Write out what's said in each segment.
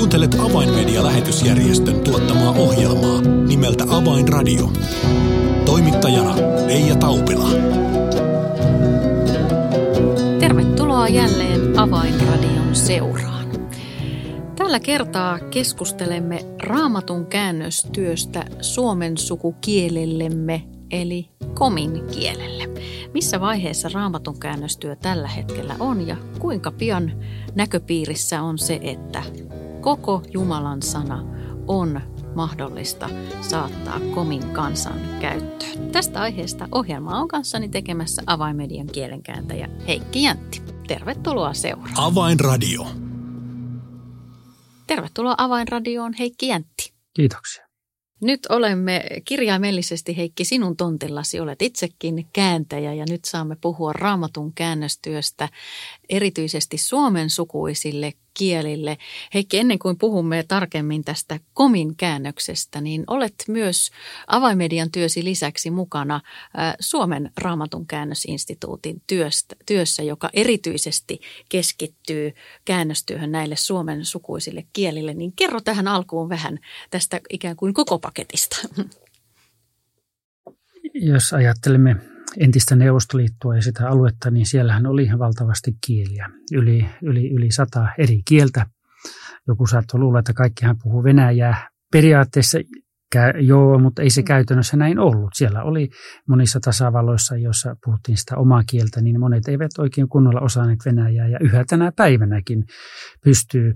Kuuntelet Avainmedia-lähetysjärjestön tuottamaa ohjelmaa nimeltä Avainradio. Toimittajana Leija Taupila. Tervetuloa jälleen Avainradion seuraan. Tällä kertaa keskustelemme raamatun käännöstyöstä suomen sukukielellemme eli komin kielelle. Missä vaiheessa raamatun käännöstyö tällä hetkellä on ja kuinka pian näköpiirissä on se, että koko Jumalan sana on mahdollista saattaa komin kansan käyttöön. Tästä aiheesta ohjelma on kanssani tekemässä avaimedian kielenkääntäjä Heikki Jäntti. Tervetuloa seuraan. Avainradio. Tervetuloa Avainradioon Heikki Jäntti. Kiitoksia. Nyt olemme kirjaimellisesti, Heikki, sinun tontillasi. Olet itsekin kääntäjä ja nyt saamme puhua raamatun käännöstyöstä erityisesti suomen sukuisille kielille. Heikki, ennen kuin puhumme tarkemmin tästä komin käännöksestä, niin olet myös avaimedian työsi lisäksi mukana Suomen raamatun käännösinstituutin työstä, työssä, joka erityisesti keskittyy käännöstyöhön näille suomen sukuisille kielille. Niin kerro tähän alkuun vähän tästä ikään kuin koko paketista. Jos ajattelemme entistä Neuvostoliittoa ja sitä aluetta, niin siellähän oli valtavasti kieliä, yli, yli, yli sata eri kieltä. Joku saattoi luulla, että kaikkihan puhuu venäjää. Periaatteessa Joo, mutta ei se mm. käytännössä näin ollut. Siellä oli monissa tasavalloissa, joissa puhuttiin sitä omaa kieltä, niin monet eivät oikein kunnolla osanneet venäjää. Ja yhä tänä päivänäkin pystyy,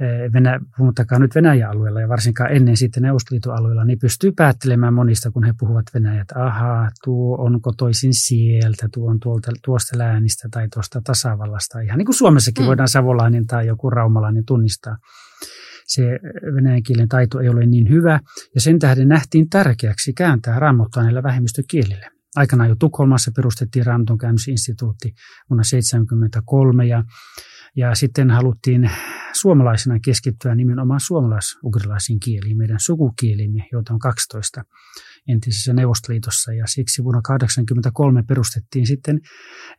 eh, Venä, puhuttakaan nyt Venäjä-alueella ja varsinkaan ennen sitten Neuvostoliiton alueella, niin pystyy päättelemään monista, kun he puhuvat venäjää, että ahaa, tuo on kotoisin sieltä, tuo on tuolta, tuosta läänistä tai tuosta tasavallasta. Ihan niin kuin Suomessakin mm. voidaan savolainen tai joku raumalainen tunnistaa se venäjän kielen taito ei ole niin hyvä, ja sen tähden nähtiin tärkeäksi kääntää raamattua näillä vähemmistökielillä. Aikanaan jo Tukholmassa perustettiin Raamatun käännösinstituutti vuonna 1973, ja, ja sitten haluttiin suomalaisena keskittyä nimenomaan suomalais-ugrilaisiin kieliin, meidän sukukielimme, joita on 12 entisessä Neuvostoliitossa ja siksi vuonna 1983 perustettiin sitten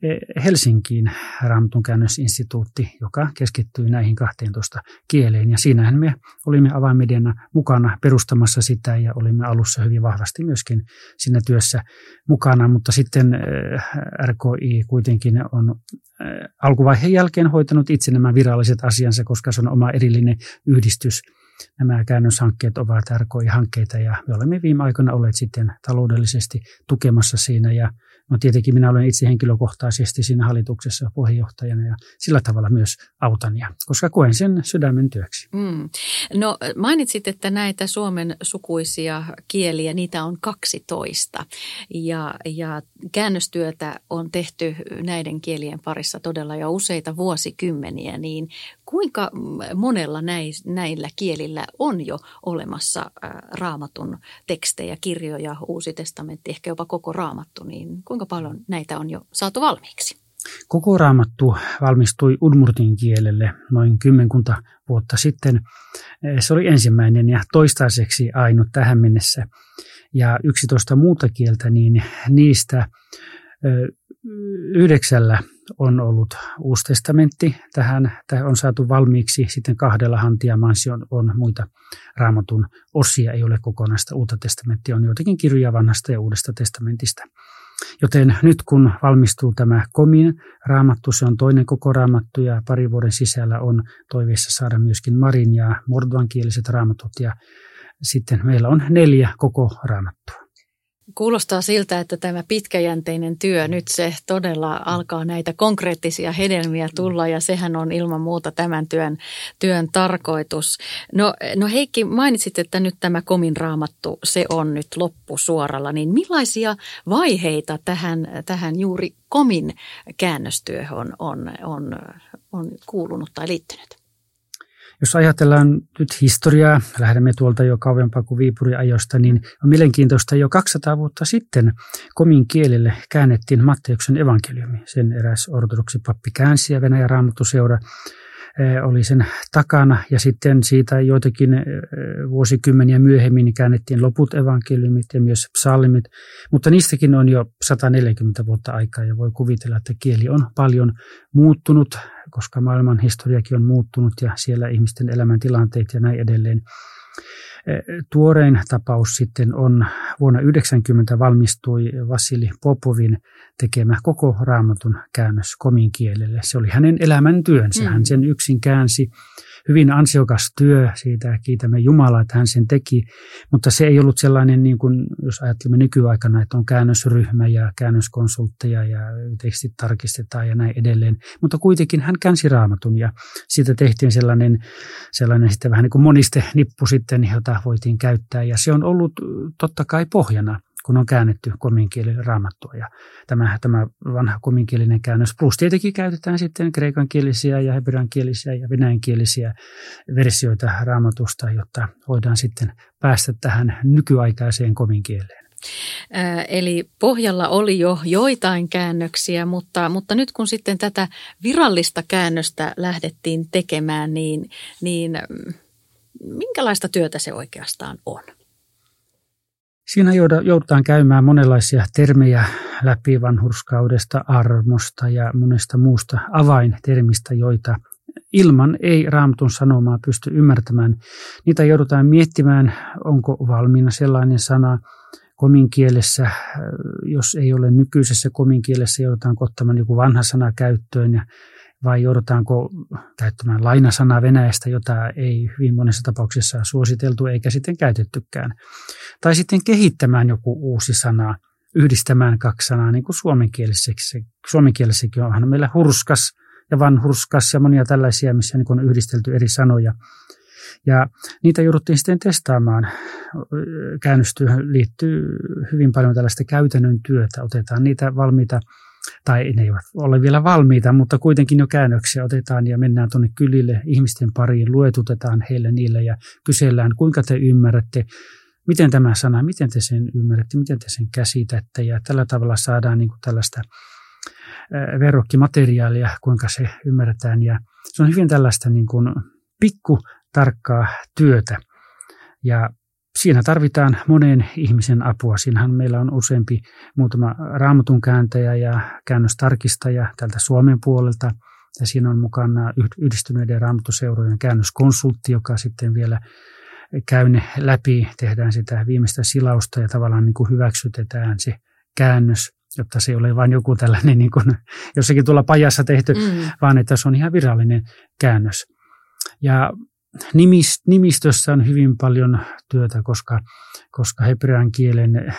eh, Helsinkiin Raamatun käännösinstituutti, joka keskittyy näihin 12 kieleen. Ja siinähän me olimme avainmediana mukana perustamassa sitä ja olimme alussa hyvin vahvasti myöskin siinä työssä mukana, mutta sitten eh, RKI kuitenkin on eh, alkuvaiheen jälkeen hoitanut itse nämä viralliset asiansa, koska se on oma erillinen yhdistys – nämä käännöshankkeet ovat RKI-hankkeita ja me olemme viime aikoina olleet sitten taloudellisesti tukemassa siinä ja No tietenkin minä olen itse henkilökohtaisesti siinä hallituksessa puheenjohtajana ja sillä tavalla myös autan, ja, koska koen sen sydämen työksi. Mm. No mainitsit, että näitä suomen sukuisia kieliä, niitä on 12 ja, ja käännöstyötä on tehty näiden kielien parissa todella jo useita vuosikymmeniä, niin kuinka monella näillä kielillä on jo olemassa raamatun tekstejä, kirjoja, uusi testamentti, ehkä jopa koko raamattu, niin kuinka paljon näitä on jo saatu valmiiksi? Koko raamattu valmistui Udmurtin kielelle noin kymmenkunta vuotta sitten. Se oli ensimmäinen ja toistaiseksi ainut tähän mennessä. Ja 11 muuta kieltä, niin niistä yhdeksällä on ollut uusi testamentti. Tähän, tähän on saatu valmiiksi. Sitten kahdella hantiamansi on, on muita raamatun osia. Ei ole kokonaista uutta testamenttia. On joitakin kirjoja vanhasta ja uudesta testamentista. Joten nyt kun valmistuu tämä komin raamattu, se on toinen koko raamattu ja pari vuoden sisällä on toiveissa saada myöskin marin ja mordvankieliset raamatut ja sitten meillä on neljä koko raamattua. Kuulostaa siltä, että tämä pitkäjänteinen työ nyt se todella alkaa näitä konkreettisia hedelmiä tulla ja sehän on ilman muuta tämän työn, työn tarkoitus. No, no Heikki, mainitsit, että nyt tämä komin raamattu, se on nyt loppusuoralla, niin millaisia vaiheita tähän, tähän juuri komin käännöstyöhön on, on, on kuulunut tai liittynyt? Jos ajatellaan nyt historiaa, lähdemme tuolta jo kauempaa kuin Viipurin ajosta, niin on mielenkiintoista jo 200 vuotta sitten komin kielelle käännettiin Matteuksen evankeliumi. Sen eräs ortodoksi pappi käänsi ja raamattuseura eh, oli sen takana ja sitten siitä joitakin vuosikymmeniä myöhemmin käännettiin loput evankeliumit ja myös psalmit, mutta niistäkin on jo 140 vuotta aikaa ja voi kuvitella, että kieli on paljon muuttunut koska maailman historiakin on muuttunut ja siellä ihmisten elämäntilanteet ja näin edelleen. Tuorein tapaus sitten on vuonna 1990 valmistui Vasili Popovin tekemä koko raamatun käännös komin kielelle. Se oli hänen elämäntyönsä. Mm. Hän sen yksin käänsi hyvin ansiokas työ, siitä kiitämme Jumalaa, että hän sen teki, mutta se ei ollut sellainen, niin kuin, jos ajattelemme nykyaikana, että on käännösryhmä ja käännöskonsultteja ja tekstit tarkistetaan ja näin edelleen, mutta kuitenkin hän käänsi raamatun ja siitä tehtiin sellainen, sellainen sitten vähän niin kuin moniste nippu sitten, jota voitiin käyttää. Ja se on ollut totta kai pohjana kun on käännetty kominkielinen raamattua. Ja tämä, tämä vanha kominkielinen käännös, plus tietenkin käytetään sitten kreikankielisiä ja hebreankielisiä ja venäjänkielisiä versioita raamatusta, jotta voidaan sitten päästä tähän nykyaikaiseen kominkieleen. Eli pohjalla oli jo joitain käännöksiä, mutta, mutta nyt kun sitten tätä virallista käännöstä lähdettiin tekemään, niin, niin mm, minkälaista työtä se oikeastaan on? Siinä joudutaan käymään monenlaisia termejä läpi vanhurskaudesta, armosta ja monesta muusta avaintermistä, joita ilman ei raamatun sanomaa pysty ymmärtämään. Niitä joudutaan miettimään, onko valmiina sellainen sana kominkielessä, jos ei ole nykyisessä kominkielessä, joudutaan ottamaan joku vanha sana käyttöön ja vai joudutaanko käyttämään lainasanaa Venäjästä, jota ei hyvin monessa tapauksessa suositeltu eikä sitten käytettykään. Tai sitten kehittämään joku uusi sana, yhdistämään kaksi sanaa niin kuin suomenkielisessä. Suomenkielissäkin onhan meillä hurskas ja vanhurskas ja monia tällaisia, missä niin on yhdistelty eri sanoja. Ja niitä jouduttiin sitten testaamaan. Käännöstyöhön liittyy hyvin paljon tällaista käytännön työtä. Otetaan niitä valmiita tai ne eivät ole vielä valmiita, mutta kuitenkin jo käännöksiä otetaan ja mennään tuonne kylille. Ihmisten pariin, luetutetaan heille niille ja kysellään, kuinka te ymmärrätte, miten tämä sana, miten te sen ymmärrätte, miten te sen käsitätte? Ja tällä tavalla saadaan niin kuin tällaista verrokkimateriaalia, kuinka se ymmärretään. Ja se on hyvin tällaista niin kuin pikku tarkkaa työtä. Ja siinä tarvitaan monen ihmisen apua. Siinähän meillä on useampi muutama raamatun kääntäjä ja käännöstarkistaja tältä Suomen puolelta. Ja siinä on mukana yhdistyneiden raamatuseurojen käännöskonsultti, joka sitten vielä käy ne läpi, tehdään sitä viimeistä silausta ja tavallaan niin kuin hyväksytetään se käännös, jotta se ei ole vain joku tällainen niin kuin jossakin tuolla pajassa tehty, mm. vaan että se on ihan virallinen käännös. Ja nimistössä on hyvin paljon työtä, koska, koska hebrean kielen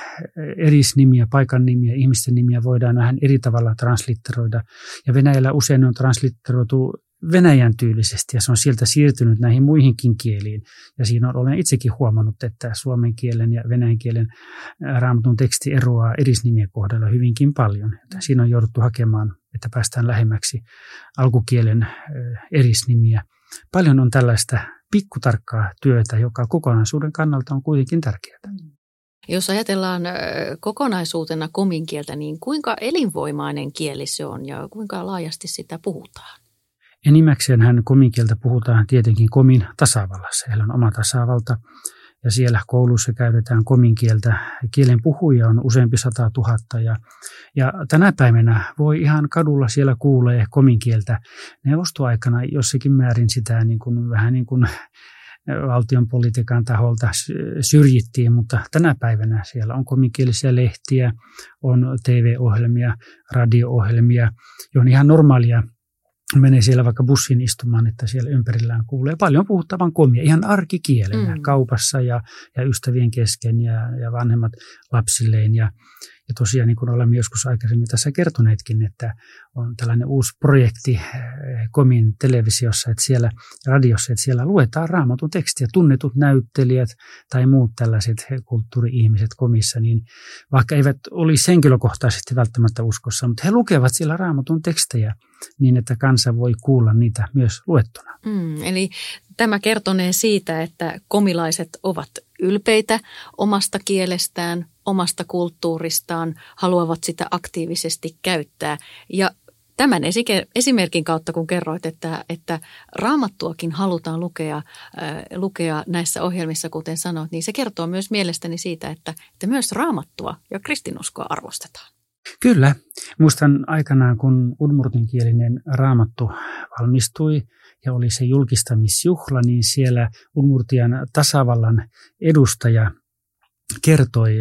erisnimiä, paikan nimiä, ihmisten nimiä voidaan vähän eri tavalla translitteroida. Ja Venäjällä usein on translitteroitu venäjän tyylisesti ja se on sieltä siirtynyt näihin muihinkin kieliin. Ja siinä on, olen itsekin huomannut, että suomen kielen ja venäjän kielen raamatun teksti eroaa erisnimien kohdalla hyvinkin paljon. Että siinä on jouduttu hakemaan, että päästään lähemmäksi alkukielen erisnimiä – Paljon on tällaista pikkutarkkaa työtä, joka kokonaisuuden kannalta on kuitenkin tärkeää. Jos ajatellaan kokonaisuutena kominkieltä, niin kuinka elinvoimainen kieli se on ja kuinka laajasti sitä puhutaan? Enimmäkseen hän kominkieltä puhutaan tietenkin komin tasavallassa. Heillä on oma tasavalta ja siellä koulussa käytetään kominkieltä. Kielen puhuja on useampi sata tuhatta ja, ja tänä päivänä voi ihan kadulla siellä kuulee kominkieltä. Neuvostoaikana jossakin määrin sitä niin kuin, vähän niin kuin valtion politiikan taholta syrjittiin, mutta tänä päivänä siellä on kominkielisiä lehtiä, on TV-ohjelmia, radio-ohjelmia, on ihan normaalia menee siellä vaikka bussin istumaan, että siellä ympärillään kuulee paljon puhuttavan komia, ihan arkikielenä mm. kaupassa ja, ja ystävien kesken ja, ja vanhemmat lapsilleen. Ja, ja tosiaan niin kuin olemme joskus aikaisemmin tässä kertoneetkin, että on tällainen uusi projekti eh, Komin televisiossa, että siellä radiossa, että siellä luetaan raamatun tekstiä, tunnetut näyttelijät tai muut tällaiset kulttuuri-ihmiset komissa, niin vaikka eivät olisi henkilökohtaisesti välttämättä uskossa, mutta he lukevat siellä raamatun tekstejä niin, että kansa voi kuulla niitä myös luettuna. Mm, eli tämä kertonee siitä, että komilaiset ovat ylpeitä omasta kielestään, omasta kulttuuristaan, haluavat sitä aktiivisesti käyttää. Ja tämän esimerkin kautta, kun kerroit, että, että raamattuakin halutaan lukea, äh, lukea näissä ohjelmissa, kuten sanoit, niin se kertoo myös mielestäni siitä, että, että myös raamattua ja kristinuskoa arvostetaan. Kyllä. Muistan aikanaan, kun udmurtinkielinen raamattu valmistui ja oli se julkistamisjuhla, niin siellä Udmurtian tasavallan edustaja kertoi,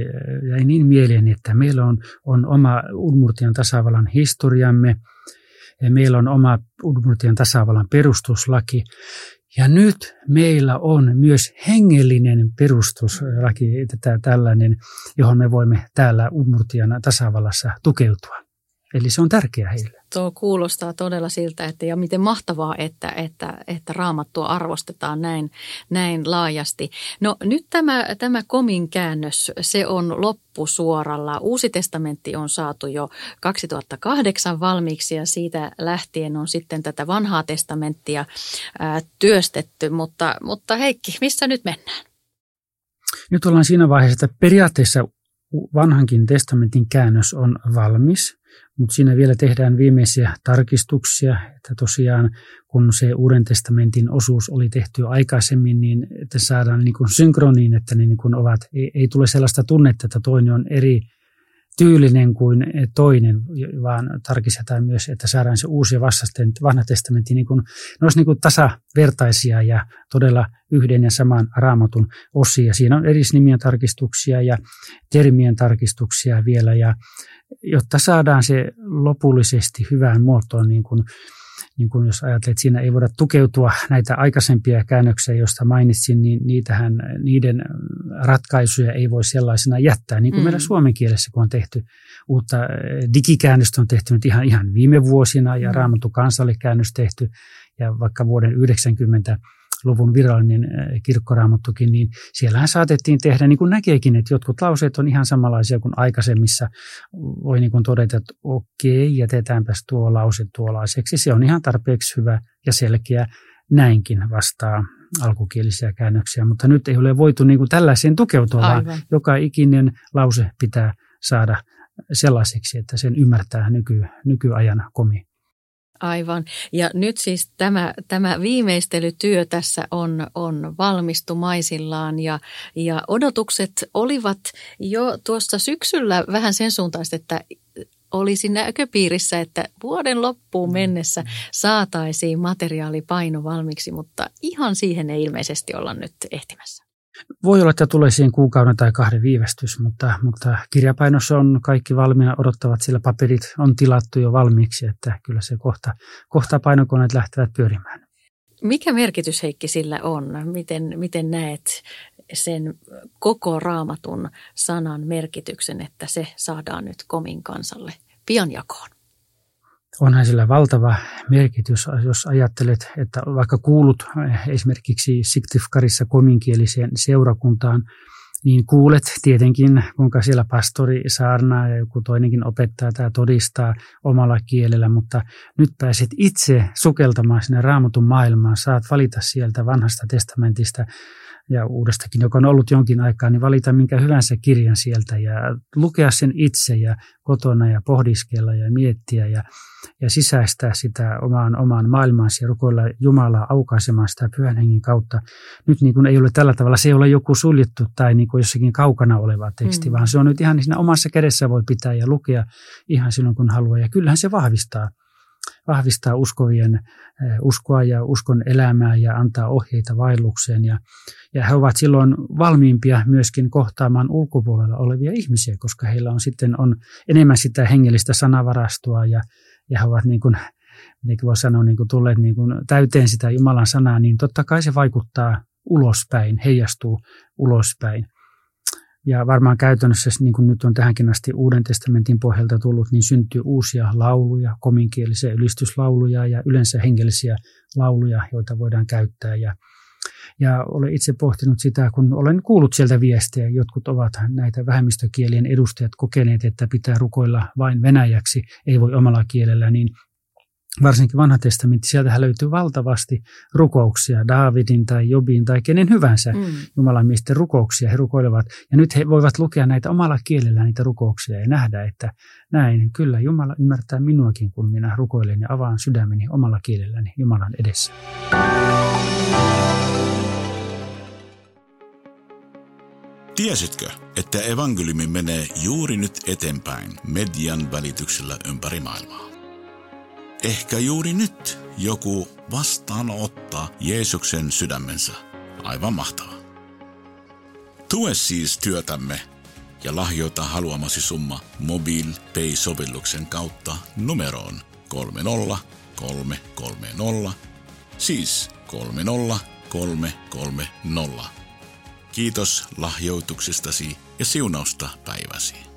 jäi niin mieleen, että meillä on, on oma Udmurtian tasavallan historiamme, meillä on oma Udmurtian tasavallan perustuslaki, ja nyt meillä on myös hengellinen perustuslaki, tätä tällainen, johon me voimme täällä Udmurtian tasavallassa tukeutua. Eli se on tärkeää heille. Tuo kuulostaa todella siltä, että ja miten mahtavaa, että, että, että raamattua arvostetaan näin, näin laajasti. No nyt tämä, tämä komin käännös, se on loppusuoralla. Uusi testamentti on saatu jo 2008 valmiiksi ja siitä lähtien on sitten tätä vanhaa testamenttia ää, työstetty. Mutta, mutta Heikki, missä nyt mennään? Nyt ollaan siinä vaiheessa, että periaatteessa vanhankin testamentin käännös on valmis – mutta siinä vielä tehdään viimeisiä tarkistuksia, että tosiaan kun se Uuden testamentin osuus oli tehty aikaisemmin, niin että saadaan niin kuin synkroniin, että ne niin kuin ovat, ei, ei tule sellaista tunnetta, että toinen on eri tyylinen kuin toinen, vaan tarkistetaan myös, että saadaan se uusi ja vanha testamentti, niin kuin, ne olisi niin kuin tasavertaisia ja todella yhden ja saman raamatun osia. Siinä on eri nimien tarkistuksia ja termien tarkistuksia vielä, ja jotta saadaan se lopullisesti hyvään muotoon, niin kuin niin kuin jos ajattelet, että siinä ei voida tukeutua näitä aikaisempia käännöksiä, joista mainitsin, niin niitähän, niiden ratkaisuja ei voi sellaisena jättää. Niin kuin mm. meillä suomen kielessä, kun on tehty uutta digikäännöstä on tehty nyt ihan, ihan viime vuosina ja mm. Raamattu kansallikäännös tehty ja vaikka vuoden 90 luvun virallinen eh, kirkkoraamattukin, niin siellähän saatettiin tehdä, niin kuin näkeekin, että jotkut lauseet on ihan samanlaisia kuin aikaisemmissa. Voi niin kuin todeta, että okei, jätetäänpäs tuo lause tuollaiseksi. Se on ihan tarpeeksi hyvä ja selkeä. Näinkin vastaa alkukielisiä käännöksiä, mutta nyt ei ole voitu niin kuin tällaiseen tukeutua, vaan joka ikinen lause pitää saada sellaiseksi, että sen ymmärtää nyky, nykyajan komi. Aivan. Ja nyt siis tämä, tämä viimeistelytyö tässä on, on valmistumaisillaan ja, ja odotukset olivat jo tuossa syksyllä vähän sen suuntaista, että olisi näköpiirissä, että vuoden loppuun mennessä saataisiin materiaalipaino valmiiksi, mutta ihan siihen ei ilmeisesti olla nyt ehtimässä. Voi olla, että tulee siihen kuukauden tai kahden viivästys, mutta, mutta kirjapainossa on kaikki valmiina odottavat, sillä paperit on tilattu jo valmiiksi, että kyllä se kohta, kohta painokoneet lähtevät pyörimään. Mikä merkitys Heikki sillä on? Miten, miten näet sen koko raamatun sanan merkityksen, että se saadaan nyt komin kansalle pian jakoon? Onhan sillä valtava merkitys, jos ajattelet, että vaikka kuulut esimerkiksi Siktifkarissa kominkieliseen seurakuntaan, niin kuulet tietenkin, kuinka siellä pastori saarnaa ja joku toinenkin opettaa tai todistaa omalla kielellä, mutta nyt pääset itse sukeltamaan sinne raamatun maailmaan, saat valita sieltä vanhasta testamentista ja uudestakin, joka on ollut jonkin aikaa, niin valita minkä hyvänsä kirjan sieltä ja lukea sen itse ja kotona ja pohdiskella ja miettiä ja, ja sisäistää sitä omaan, omaan maailmaansa ja rukoilla Jumalaa aukaisemaan sitä pyhän hengen kautta. Nyt niin kuin ei ole tällä tavalla, se ei ole joku suljettu tai niin kuin jossakin kaukana oleva teksti, mm. vaan se on nyt ihan siinä omassa kädessä voi pitää ja lukea ihan silloin kun haluaa ja kyllähän se vahvistaa vahvistaa uskovien uskoa ja uskon elämää ja antaa ohjeita vaellukseen. Ja, ja he ovat silloin valmiimpia myöskin kohtaamaan ulkopuolella olevia ihmisiä, koska heillä on sitten on enemmän sitä hengellistä sanavarastoa ja, ja he ovat niin kuin, niin kuin voi sanoa, niin kuin tulleet niin kuin täyteen sitä Jumalan sanaa, niin totta kai se vaikuttaa ulospäin, heijastuu ulospäin. Ja varmaan käytännössä, niin kuin nyt on tähänkin asti Uuden testamentin pohjalta tullut, niin syntyy uusia lauluja, kominkielisiä ylistyslauluja ja yleensä hengellisiä lauluja, joita voidaan käyttää. Ja, ja olen itse pohtinut sitä, kun olen kuullut sieltä viestejä, jotkut ovat näitä vähemmistökielien edustajat kokeneet, että pitää rukoilla vain venäjäksi, ei voi omalla kielellä, niin varsinkin vanha testamentti, sieltähän löytyy valtavasti rukouksia, Daavidin tai Jobin tai kenen hyvänsä mm. Jumalan miesten rukouksia he rukoilevat. Ja nyt he voivat lukea näitä omalla kielellä niitä rukouksia ja nähdä, että näin, kyllä Jumala ymmärtää minuakin, kun minä rukoilen ja avaan sydämeni omalla kielelläni Jumalan edessä. Tiesitkö, että evankeliumi menee juuri nyt eteenpäin median välityksellä ympäri maailmaa? Ehkä juuri nyt joku vastaanottaa Jeesuksen sydämensä. Aivan mahtavaa. Tue siis työtämme ja lahjoita haluamasi summa MobilePay-sovelluksen kautta numeroon 30330, siis 30330. Kiitos lahjoituksestasi ja siunausta päiväsi.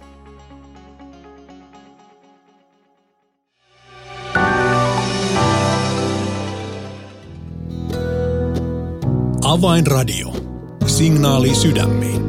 Avainradio. Signaali sydämiin.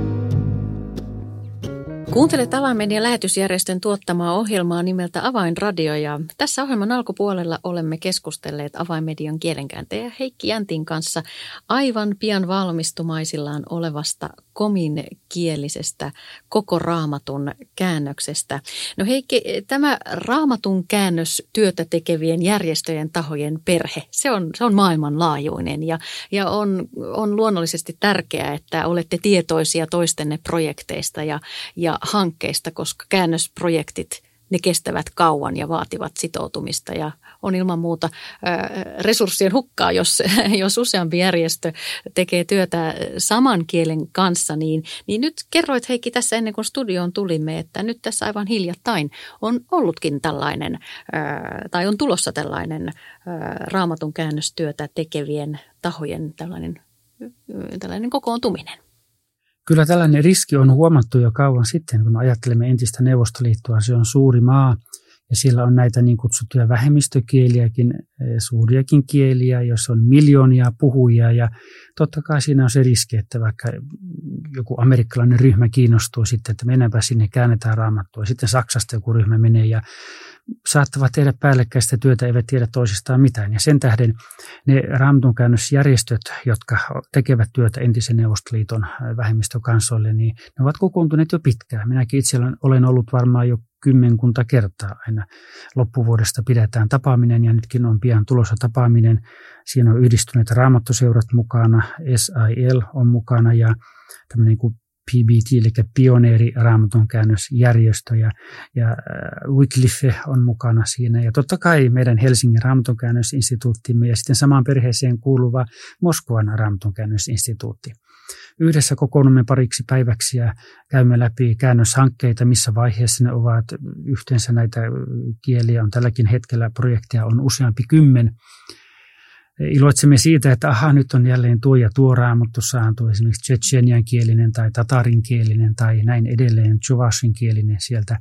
Kuuntelet Avainmedian lähetysjärjestön tuottamaa ohjelmaa nimeltä Avainradio ja tässä ohjelman alkupuolella olemme keskustelleet Avainmedian kielenkääntäjä Heikki Jäntin kanssa aivan pian valmistumaisillaan olevasta kominkielisestä koko raamatun käännöksestä. No Heikki, tämä raamatun käännöstyötä tekevien järjestöjen tahojen perhe, se on, se on maailmanlaajuinen ja, ja on, on luonnollisesti tärkeää, että olette tietoisia toistenne projekteista ja, ja hankkeista, koska käännösprojektit – ne kestävät kauan ja vaativat sitoutumista ja on ilman muuta resurssien hukkaa, jos, jos useampi järjestö tekee työtä saman kielen kanssa. Niin, niin nyt kerroit Heikki tässä ennen kuin studioon tulimme, että nyt tässä aivan hiljattain on ollutkin tällainen tai on tulossa tällainen raamatun käännöstyötä tekevien tahojen tällainen, tällainen kokoontuminen. Kyllä tällainen riski on huomattu jo kauan sitten, kun ajattelemme entistä Neuvostoliittoa. Se on suuri maa ja siellä on näitä niin kutsuttuja vähemmistökieliäkin, eh, suuriakin kieliä, jos on miljoonia puhujia. Ja totta kai siinä on se riski, että vaikka joku amerikkalainen ryhmä kiinnostuu sitten, että mennäänpä sinne, käännetään raamattua. Sitten Saksasta joku ryhmä menee ja saattavat tehdä päällekkäistä työtä, eivät tiedä toisistaan mitään. Ja sen tähden ne raamatunkäännösjärjestöt, jotka tekevät työtä entisen Neuvostoliiton vähemmistökansoille, niin ne ovat kokoontuneet jo pitkään. Minäkin itse olen ollut varmaan jo kymmenkunta kertaa aina loppuvuodesta pidetään tapaaminen ja nytkin on pian tulossa tapaaminen. Siinä on yhdistyneet raamattuseurat mukana, SIL on mukana ja tämmöinen niin kuin PBT, eli pioneeri raamatun käännösjärjestö ja, ja äh, Wycliffe on mukana siinä. Ja totta kai meidän Helsingin raamatun käännösinstituuttimme ja sitten samaan perheeseen kuuluva Moskovan raamatun käännösinstituutti. Yhdessä kokoonnumme pariksi päiväksi ja käymme läpi käännöshankkeita, missä vaiheessa ne ovat. Yhteensä näitä kieliä on tälläkin hetkellä, projekteja on useampi kymmen iloitsemme siitä, että aha, nyt on jälleen tuo ja tuo raamattu saatu, esimerkiksi tsetsenian kielinen tai tatarin kielinen tai näin edelleen, chuvashin kielinen sieltä.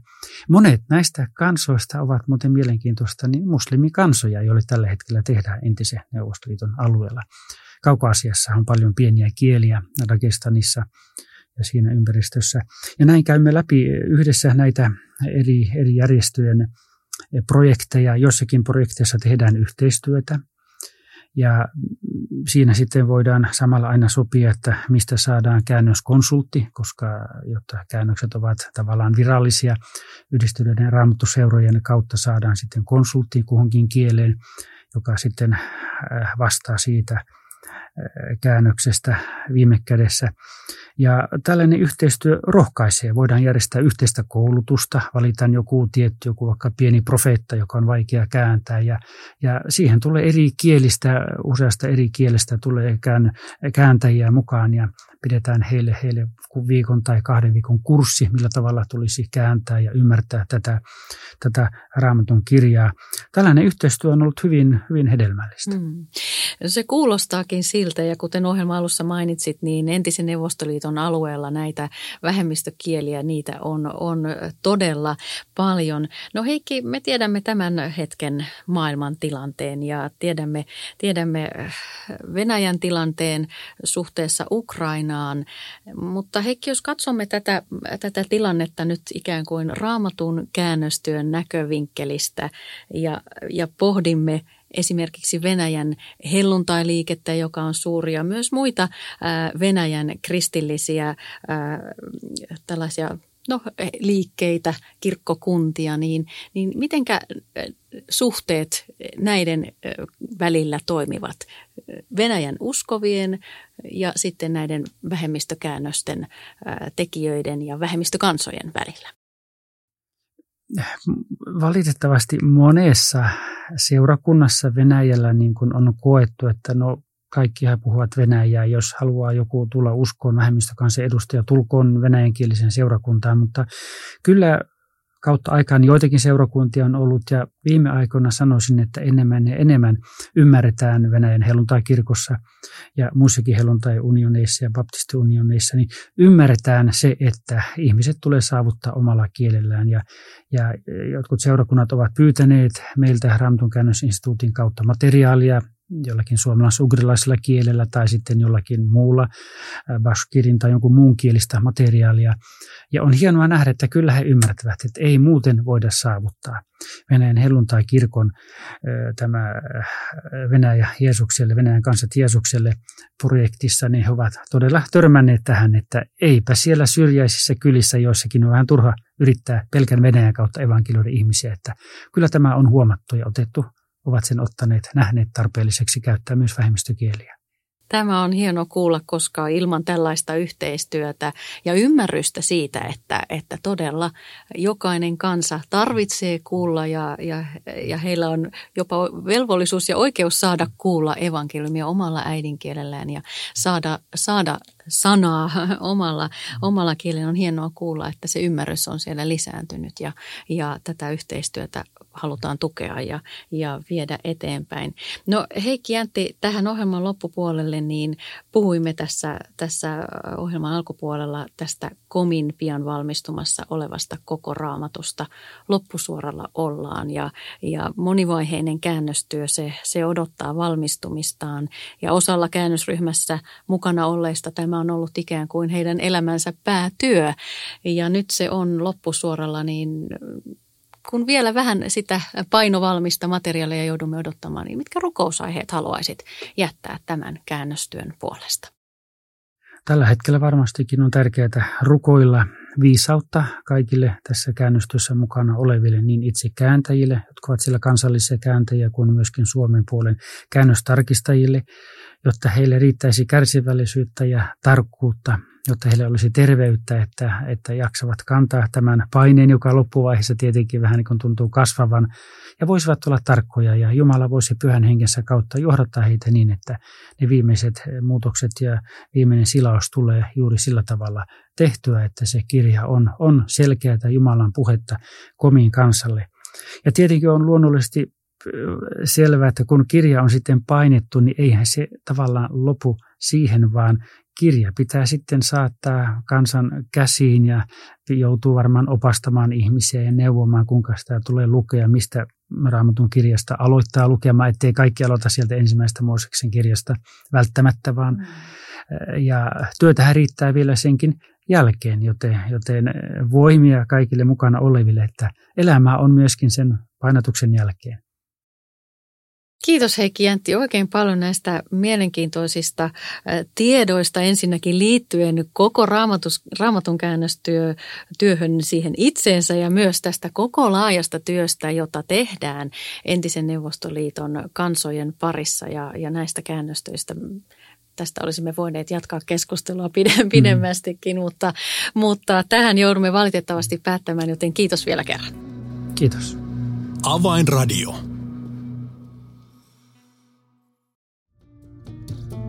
Monet näistä kansoista ovat muuten mielenkiintoista niin muslimikansoja, joille tällä hetkellä tehdään entisen Neuvostoliiton alueella. Kaukaasiassa on paljon pieniä kieliä, Dagestanissa ja siinä ympäristössä. Ja näin käymme läpi yhdessä näitä eri, eri järjestöjen projekteja. Jossakin projekteissa tehdään yhteistyötä – ja siinä sitten voidaan samalla aina sopia, että mistä saadaan käännöskonsultti, koska jotta käännökset ovat tavallaan virallisia, yhdistyneiden raamattuseurojen kautta saadaan sitten konsultti kuhunkin kieleen, joka sitten äh, vastaa siitä – käännöksestä viime kädessä. Ja tällainen yhteistyö rohkaisee. Voidaan järjestää yhteistä koulutusta, valitaan joku tietty, joku vaikka pieni profeetta, joka on vaikea kääntää. Ja, ja siihen tulee eri kielistä, useasta eri kielestä tulee kääntäjiä mukaan ja pidetään heille, heille viikon tai kahden viikon kurssi, millä tavalla tulisi kääntää ja ymmärtää tätä, tätä raamatun kirjaa. Tällainen yhteistyö on ollut hyvin, hyvin hedelmällistä. Mm. Se kuulostaakin siltä, ja kuten ohjelma alussa mainitsit, niin entisen Neuvostoliiton alueella näitä vähemmistökieliä, niitä on, on todella paljon. No Heikki, me tiedämme tämän hetken maailman tilanteen ja tiedämme, tiedämme Venäjän tilanteen suhteessa Ukrainaan, mutta Heikki, jos katsomme tätä, tätä tilannetta nyt ikään kuin raamatun käännöstyön näkövinkkelistä ja, ja pohdimme – esimerkiksi Venäjän helluntailiikettä, joka on suuri, ja myös muita Venäjän kristillisiä tällaisia no, liikkeitä, kirkkokuntia, niin, niin mitenkä suhteet näiden välillä toimivat Venäjän uskovien ja sitten näiden vähemmistökäännösten tekijöiden ja vähemmistökansojen välillä? Valitettavasti monessa seurakunnassa Venäjällä niin kuin on koettu, että no kaikki he puhuvat Venäjää. Jos haluaa joku tulla uskoon vähemmistökansan edustaja, tulkoon venäjänkielisen seurakuntaan. Mutta kyllä kautta aikaan joitakin seurakuntia on ollut ja viime aikoina sanoisin, että enemmän ja enemmän ymmärretään Venäjän helluntai-kirkossa ja muissakin helluntai-unioneissa ja baptistiunioneissa, niin ymmärretään se, että ihmiset tulee saavuttaa omalla kielellään. Ja, ja jotkut seurakunnat ovat pyytäneet meiltä Ramtun käännösinstituutin kautta materiaalia jollakin suomalais-ugrilaisella kielellä tai sitten jollakin muulla bashkirin tai jonkun muun kielistä materiaalia. Ja on hienoa nähdä, että kyllä he ymmärtävät, että ei muuten voida saavuttaa. Venäjän helluntai-kirkon tämä Venäjä Jeesukselle, Venäjän kansat Jeesukselle projektissa, niin he ovat todella törmänneet tähän, että eipä siellä syrjäisissä kylissä joissakin on vähän turha yrittää pelkän Venäjän kautta evankelioida ihmisiä, että kyllä tämä on huomattu ja otettu ovat sen ottaneet, nähneet tarpeelliseksi käyttää myös vähemmistökieliä. Tämä on hieno kuulla, koska ilman tällaista yhteistyötä ja ymmärrystä siitä, että, että todella jokainen kansa tarvitsee kuulla ja, ja, ja heillä on jopa velvollisuus ja oikeus saada kuulla evankeliumia omalla äidinkielellään ja saada, saada sanaa omalla, omalla kielellä. On hienoa kuulla, että se ymmärrys on siellä lisääntynyt ja, ja tätä yhteistyötä halutaan tukea ja, ja viedä eteenpäin. No Heikki Jäntti, tähän ohjelman loppupuolelle niin puhuimme tässä, tässä ohjelman alkupuolella tästä komin pian valmistumassa olevasta koko raamatusta. Loppusuoralla ollaan ja, ja monivaiheinen käännöstyö, se, se odottaa valmistumistaan ja osalla käännösryhmässä mukana olleista tämä on ollut ikään kuin heidän elämänsä päätyö ja nyt se on loppusuoralla, niin kun vielä vähän sitä painovalmista materiaalia joudumme odottamaan, niin mitkä rukousaiheet haluaisit jättää tämän käännöstyön puolesta? Tällä hetkellä varmastikin on tärkeää rukoilla viisautta kaikille tässä käännöstyössä mukana oleville, niin itse kääntäjille, jotka ovat siellä kansallisia kääntäjiä, kuin myöskin Suomen puolen käännöstarkistajille, jotta heille riittäisi kärsivällisyyttä ja tarkkuutta jotta heille olisi terveyttä, että, että jaksavat kantaa tämän paineen, joka loppuvaiheessa tietenkin vähän niin kuin tuntuu kasvavan, ja voisivat olla tarkkoja, ja Jumala voisi pyhän henkensä kautta johdattaa heitä niin, että ne viimeiset muutokset ja viimeinen silaus tulee juuri sillä tavalla tehtyä, että se kirja on, on selkeää Jumalan puhetta komiin kansalle. Ja tietenkin on luonnollisesti selvää, että kun kirja on sitten painettu, niin eihän se tavallaan lopu siihen, vaan kirja pitää sitten saattaa kansan käsiin ja joutuu varmaan opastamaan ihmisiä ja neuvomaan, kuinka sitä tulee lukea, mistä Raamatun kirjasta aloittaa lukemaan, ettei kaikki aloita sieltä ensimmäistä Mooseksen kirjasta välttämättä, vaan mm. ja työtähän riittää vielä senkin jälkeen, joten, joten voimia kaikille mukana oleville, että elämä on myöskin sen painatuksen jälkeen. Kiitos Heikki Jäntti oikein paljon näistä mielenkiintoisista tiedoista ensinnäkin liittyen koko raamatus, raamatun käännöstyö, työhön siihen itseensä ja myös tästä koko laajasta työstä, jota tehdään entisen Neuvostoliiton kansojen parissa ja, ja näistä käännöstöistä tästä olisimme voineet jatkaa keskustelua mm. pidemmästikin, mm. mutta, mutta tähän joudumme valitettavasti päättämään, joten kiitos vielä kerran. Kiitos. Avainradio.